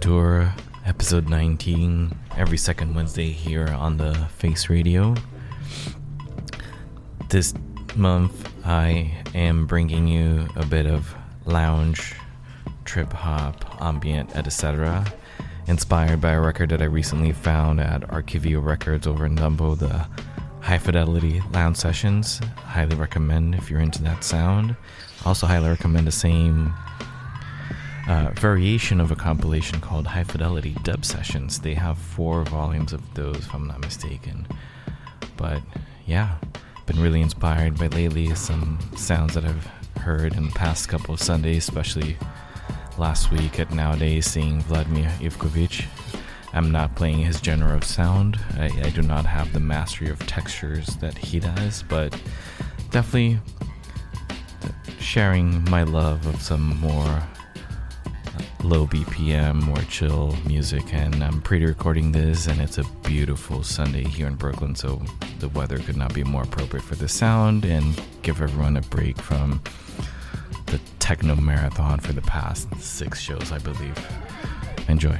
Tour, episode 19, every second Wednesday here on the Face Radio. This month, I am bringing you a bit of lounge, trip hop, ambient, etc., inspired by a record that I recently found at Archivio Records over in Dumbo, the High Fidelity Lounge Sessions. Highly recommend if you're into that sound. Also, highly recommend the same uh, variation of a compilation called High Fidelity Dub Sessions. They have four volumes of those, if I'm not mistaken. But yeah, been really inspired by lately some sounds that I've heard in the past couple of Sundays, especially last week at Nowadays seeing Vladimir Ivkovic. I'm not playing his genre of sound. I, I do not have the mastery of textures that he does, but definitely sharing my love of some more low BPM, more chill music, and I'm pre recording this, and it's a beautiful Sunday here in Brooklyn, so the weather could not be more appropriate for the sound and give everyone a break from the techno marathon for the past six shows, I believe. Enjoy.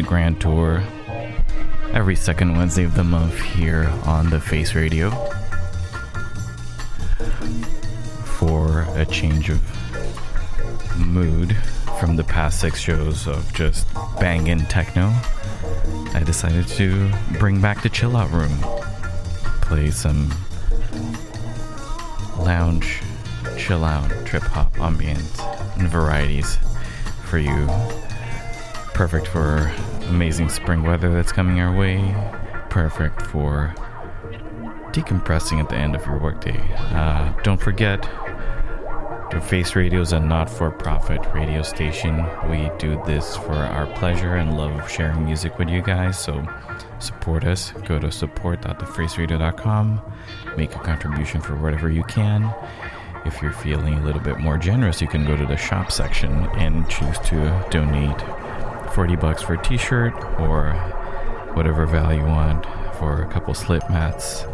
The Grand Tour every second Wednesday of the month here on the Face Radio. For a change of mood from the past six shows of just banging techno, I decided to bring back the chill out room. Play some lounge, chill out, trip hop, ambient, and varieties for you perfect for amazing spring weather that's coming our way. Perfect for decompressing at the end of your workday. Uh, don't forget, the Face Radio is a not for profit radio station. We do this for our pleasure and love sharing music with you guys. So support us. Go to support.thefaceradio.com. Make a contribution for whatever you can. If you're feeling a little bit more generous, you can go to the shop section and choose to donate 40 bucks for a t-shirt or whatever value you want for a couple slip mats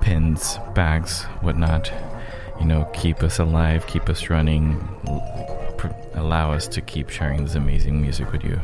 pins bags whatnot. You know keep us alive keep us running allow us to keep sharing this amazing music with you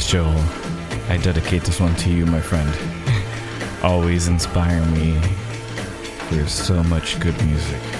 Ezzy Fischel. I dedicate this one to you, my friend. Always inspire me. There's so much good music.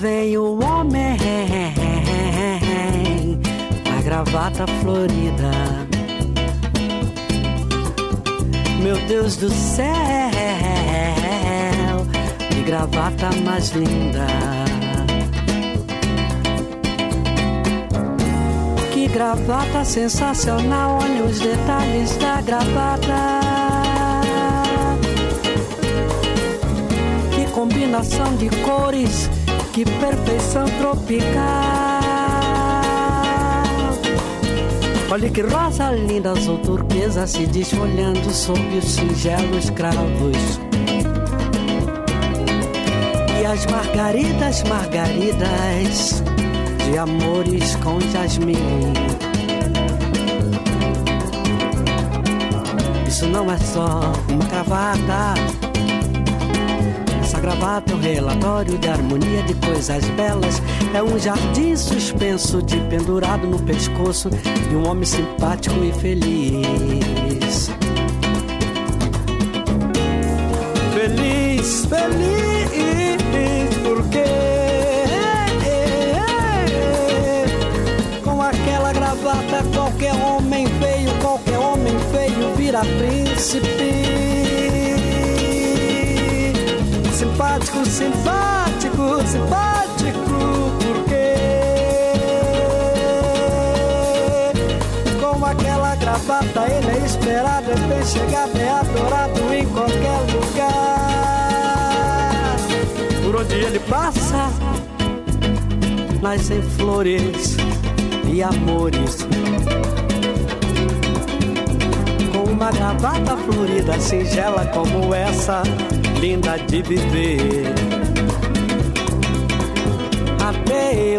Vem o homem, a gravata florida. Meu Deus do céu, que gravata mais linda. Que gravata sensacional, olha os detalhes da gravata. Que combinação de cores, que perfeição tropical. Olha que rosa linda, azul turquesa se desfolhando sob os singelos cravos. E as margaridas, margaridas de amores com jasmim. Isso não é só uma gravata. Gravata um relatório de harmonia de coisas belas. É um jardim suspenso de pendurado no pescoço de um homem simpático e feliz. Feliz, feliz, porque com aquela gravata qualquer homem feio, qualquer homem feio vira príncipe. Simpático, simpático, simpático, porque com aquela gravata ele é esperado, é bem chegado, é adorado em qualquer lugar. Por onde ele passa, nascem flores e amores. Com uma gravata florida, singela como essa, linda de viver. Até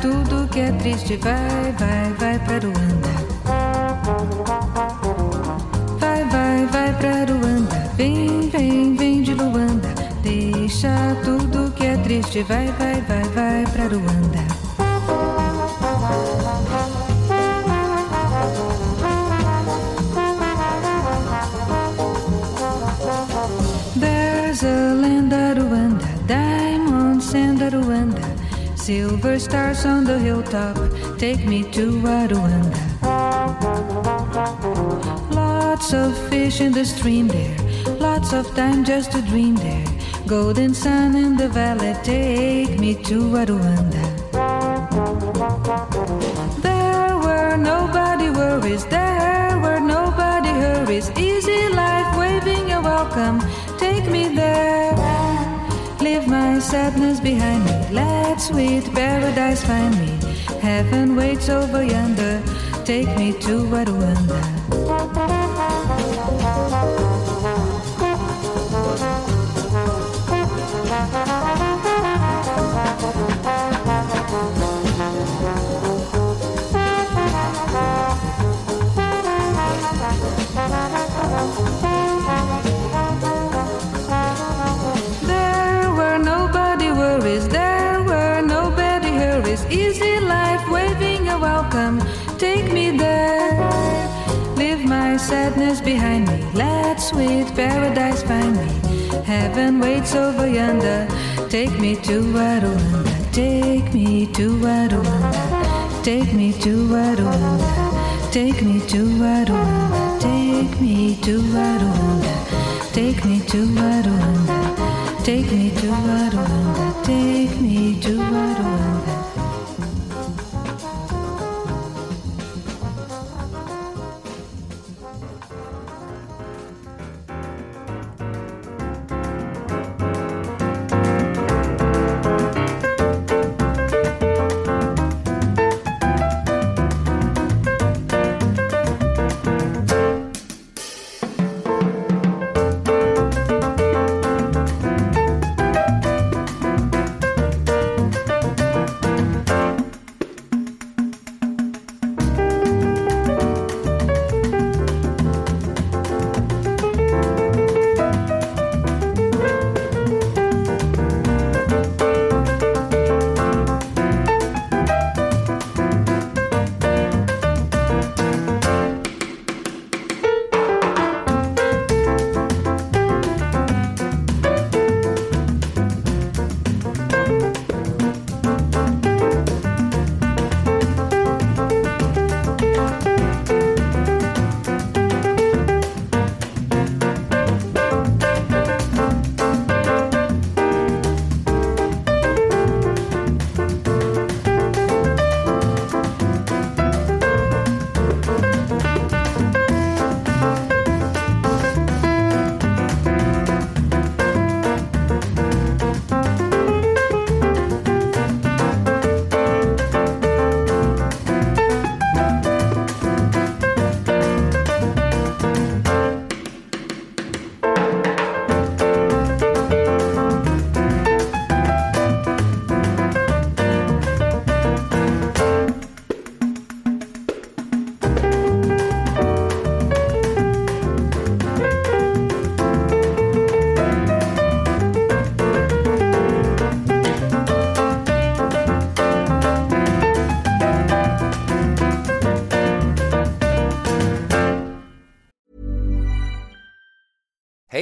tudo que é triste, vai, vai, vai pra Aruanda. Vai, vai, vai pra Aruanda. Vem, vem, vem de Luanda. Deixa tudo que é triste, vai, vai, vai, vai pra Aruanda. Silver stars on the hilltop. Take me to Aruanda. Lots of fish in the stream there, lots of time just to dream there. Golden sun in the valley, take me to Aruanda. There were nobody worries, there were nobody hurries. Easy life, waving a welcome, take me there. Leave my sadness behind me, let sweet paradise find me. Heaven waits over yonder, take me to Aruanda. Sadness behind me, let sweet paradise find me. Heaven waits over yonder, take me to Aruanda, take me to Aruanda, take me to Aruanda, take me to Aruanda, take me to Aruanda, take me to Aruanda. Take me to Aruanda, take me to Aruanda.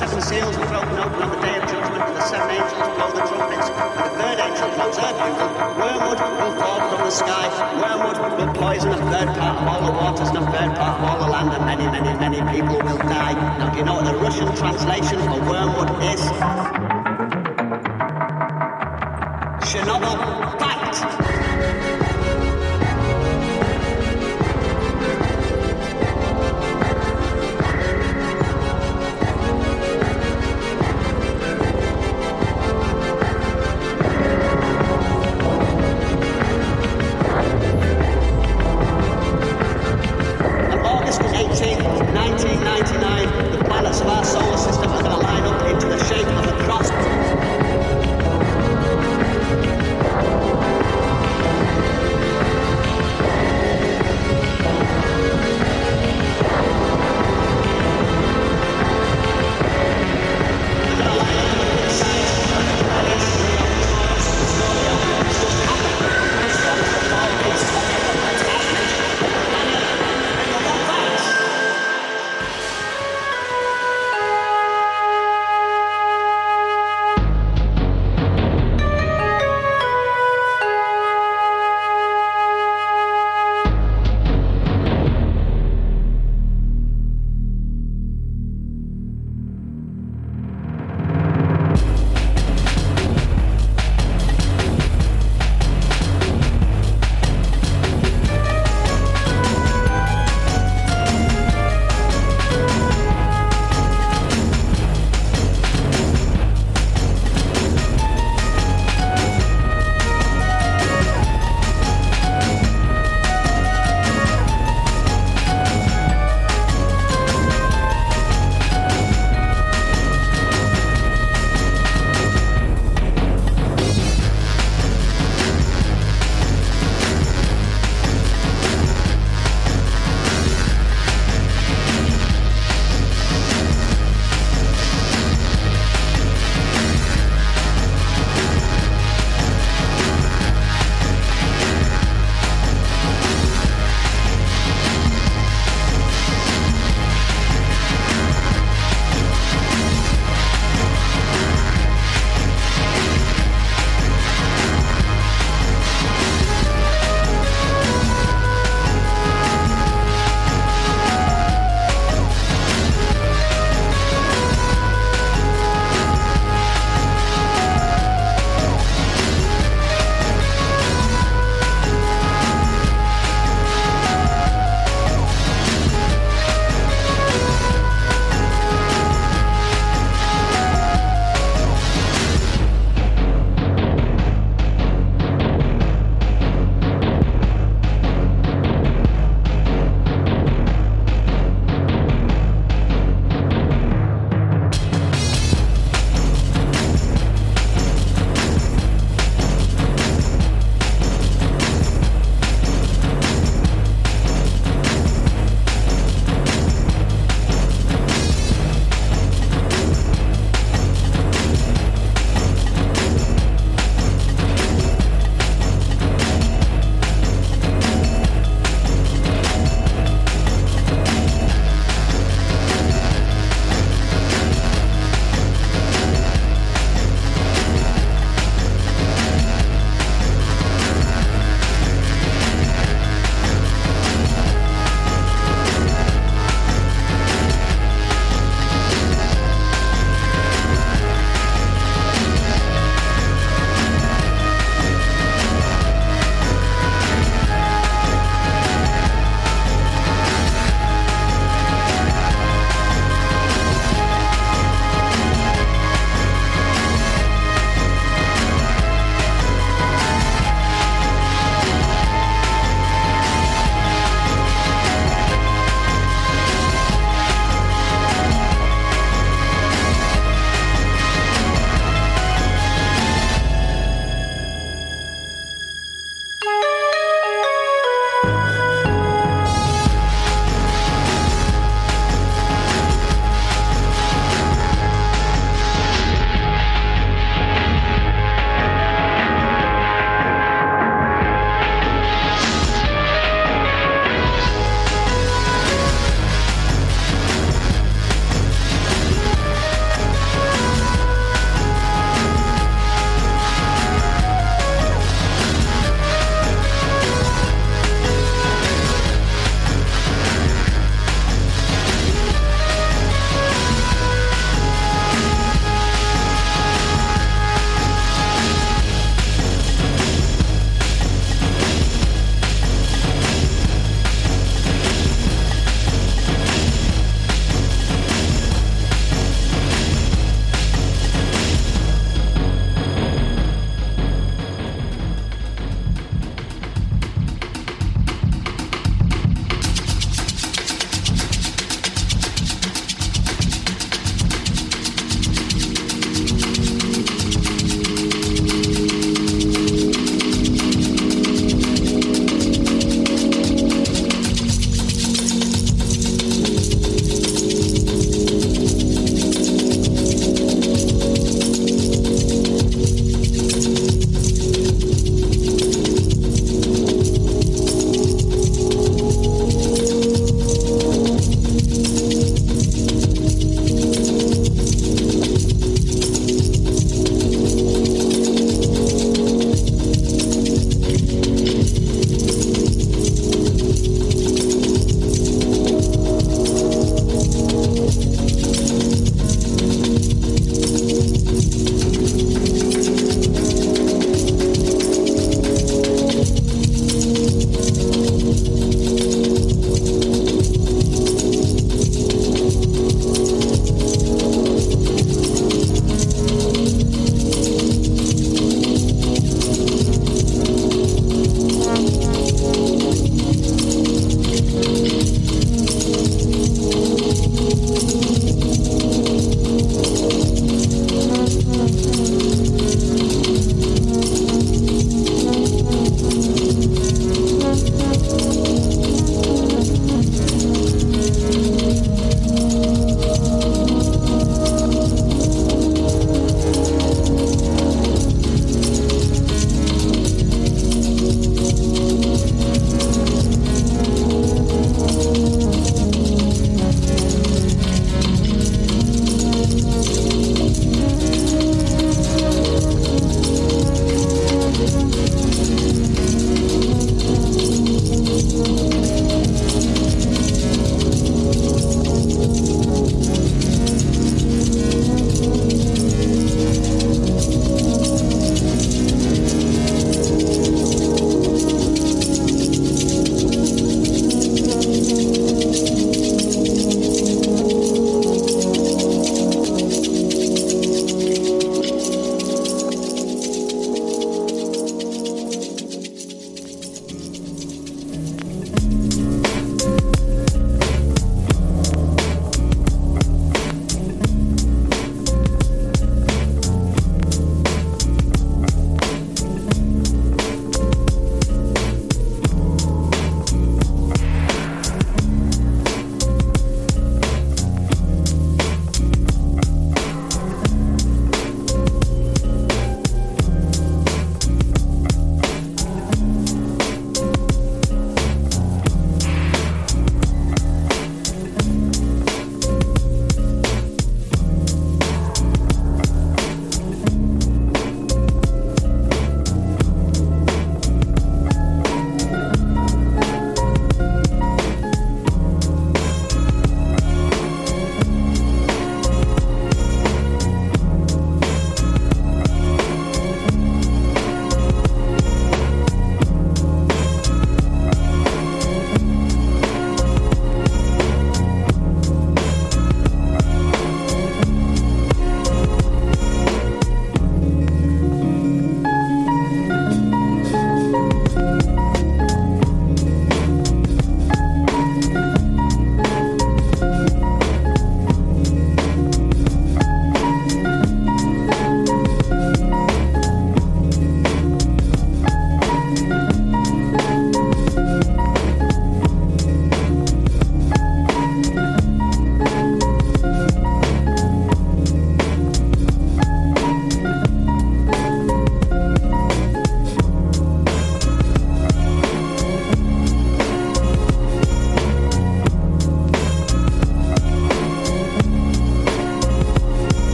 seven seals will be opened open on the day of judgment, and the seven angels blow the trumpets, and the third angel blows her bugle. Wormwood will fall from the sky, wormwood will poison a third part of all the waters and a third part of all the land, and many, many, many people will die. Now, do you know what the Russian translation for wormwood is?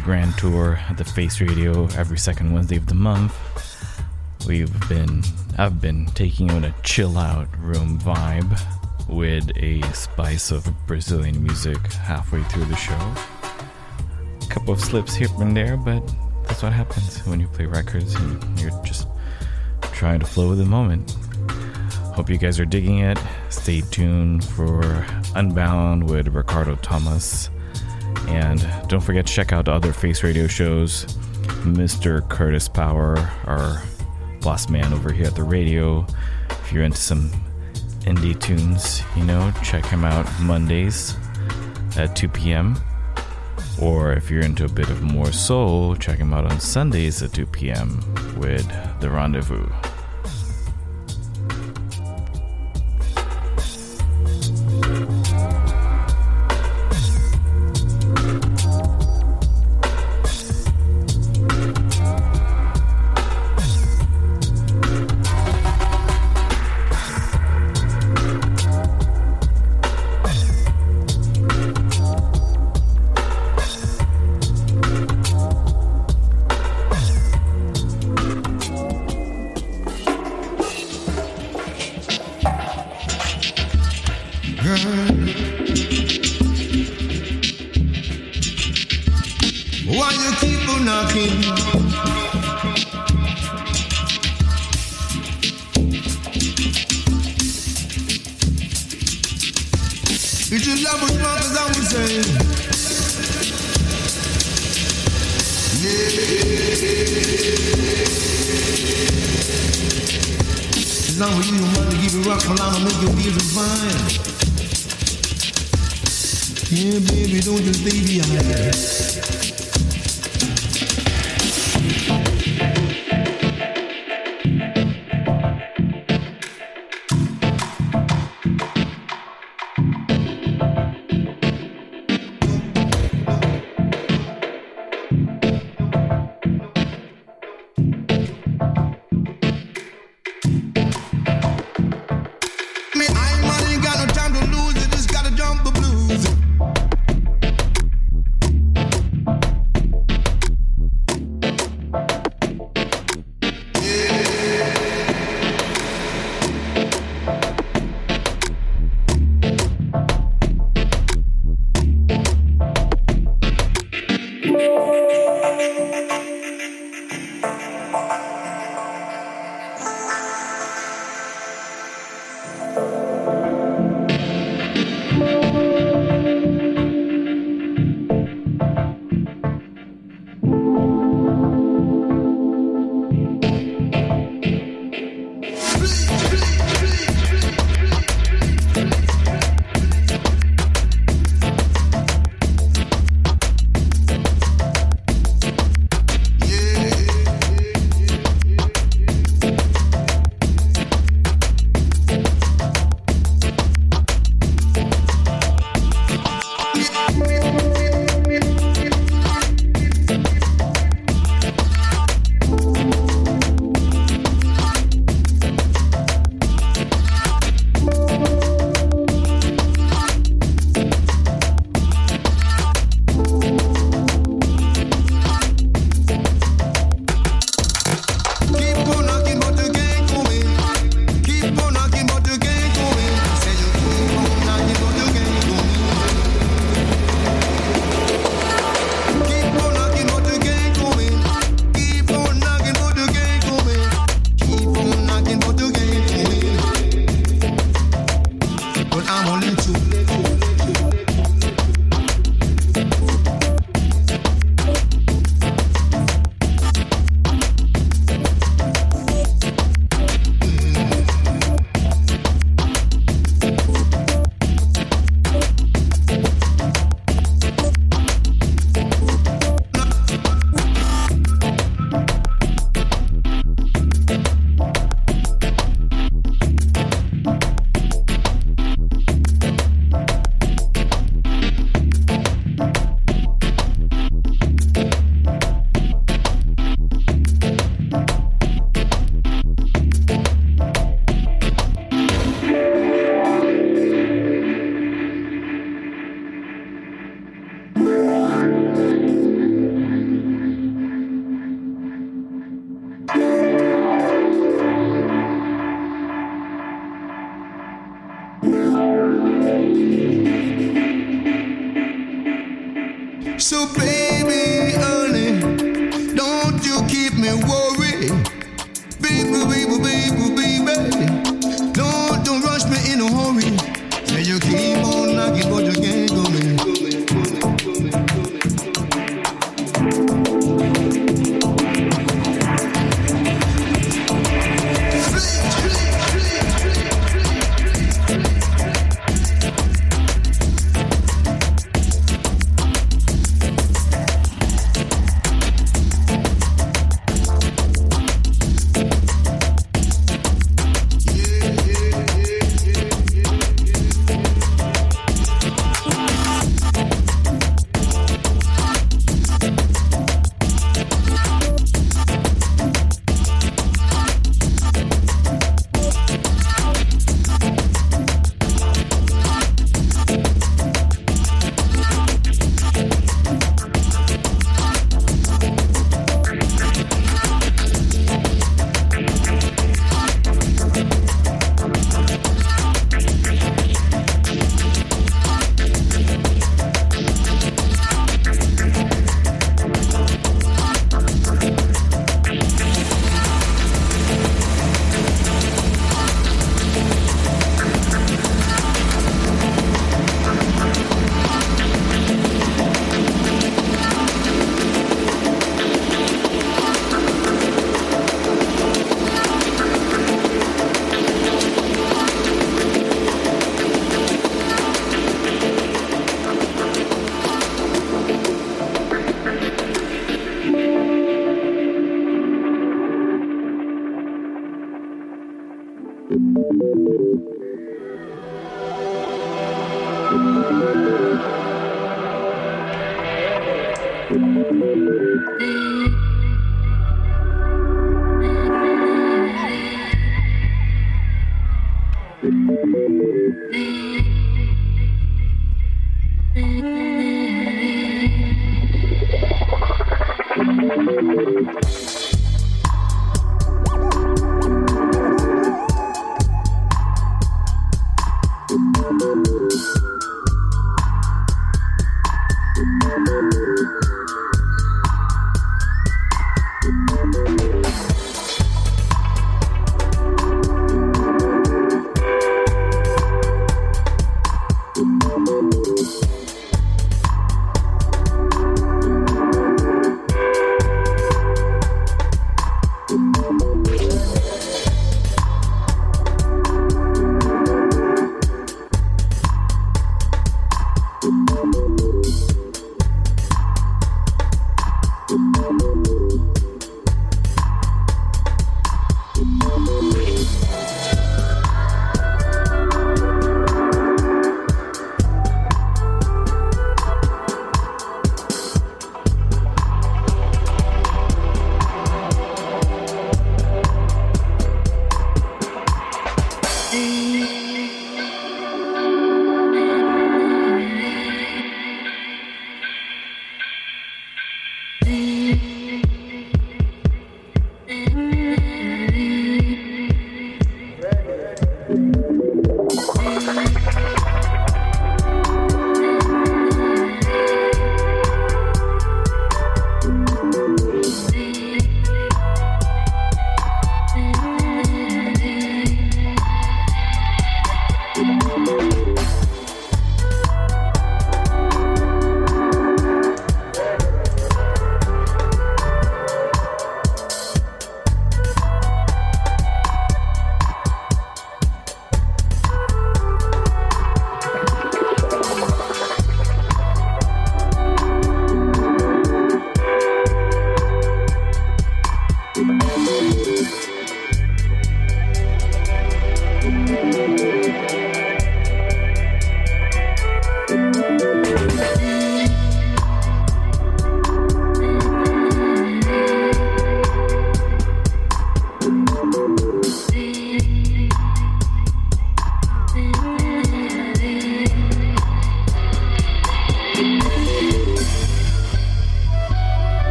Grand tour at the Face Radio every second Wednesday of the month. We've been, I've been taking on a chill out room vibe with a spice of Brazilian music halfway through the show. A couple of slips here and there, but that's what happens when you play records and you're just trying to flow with the moment. Hope you guys are digging it. Stay tuned for Unbound with Ricardo Thomas. And don't forget to check out other Face Radio shows. Mr. Curtis Power, our boss man over here at the radio. If you're into some indie tunes, you know, check him out Mondays at 2 p.m. Or if you're into a bit of more soul, check him out on Sundays at 2 p.m. with The Rendezvous.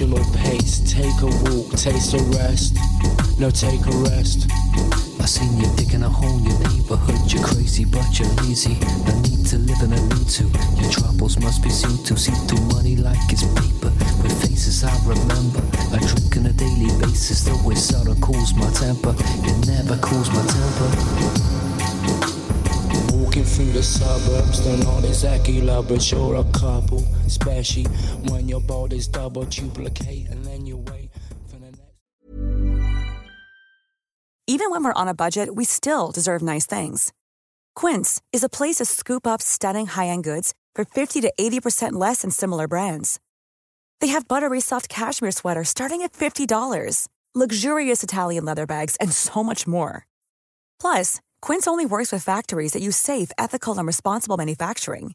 Emotional pace. Take a walk, taste a rest. No, take a rest. I seen you digging a hole in your neighborhood. You're crazy, but you're lazy. No need to live in a need to. Your troubles must be seen to. See through money like it's paper. With faces I remember. I drink on a daily basis, though it seldom cools my temper. It never cools my temper. Walking through the suburbs, they're not exactly but you're a couple. When your body's double duplicate and then you wait for the next. Even when we're on a budget, we still deserve nice things. Quince is a place to scoop up stunning high-end goods for 50 to 80% less than similar brands. They have buttery soft cashmere sweaters starting at $50, luxurious Italian leather bags, and so much more. Plus, Quince only works with factories that use safe, ethical, and responsible manufacturing.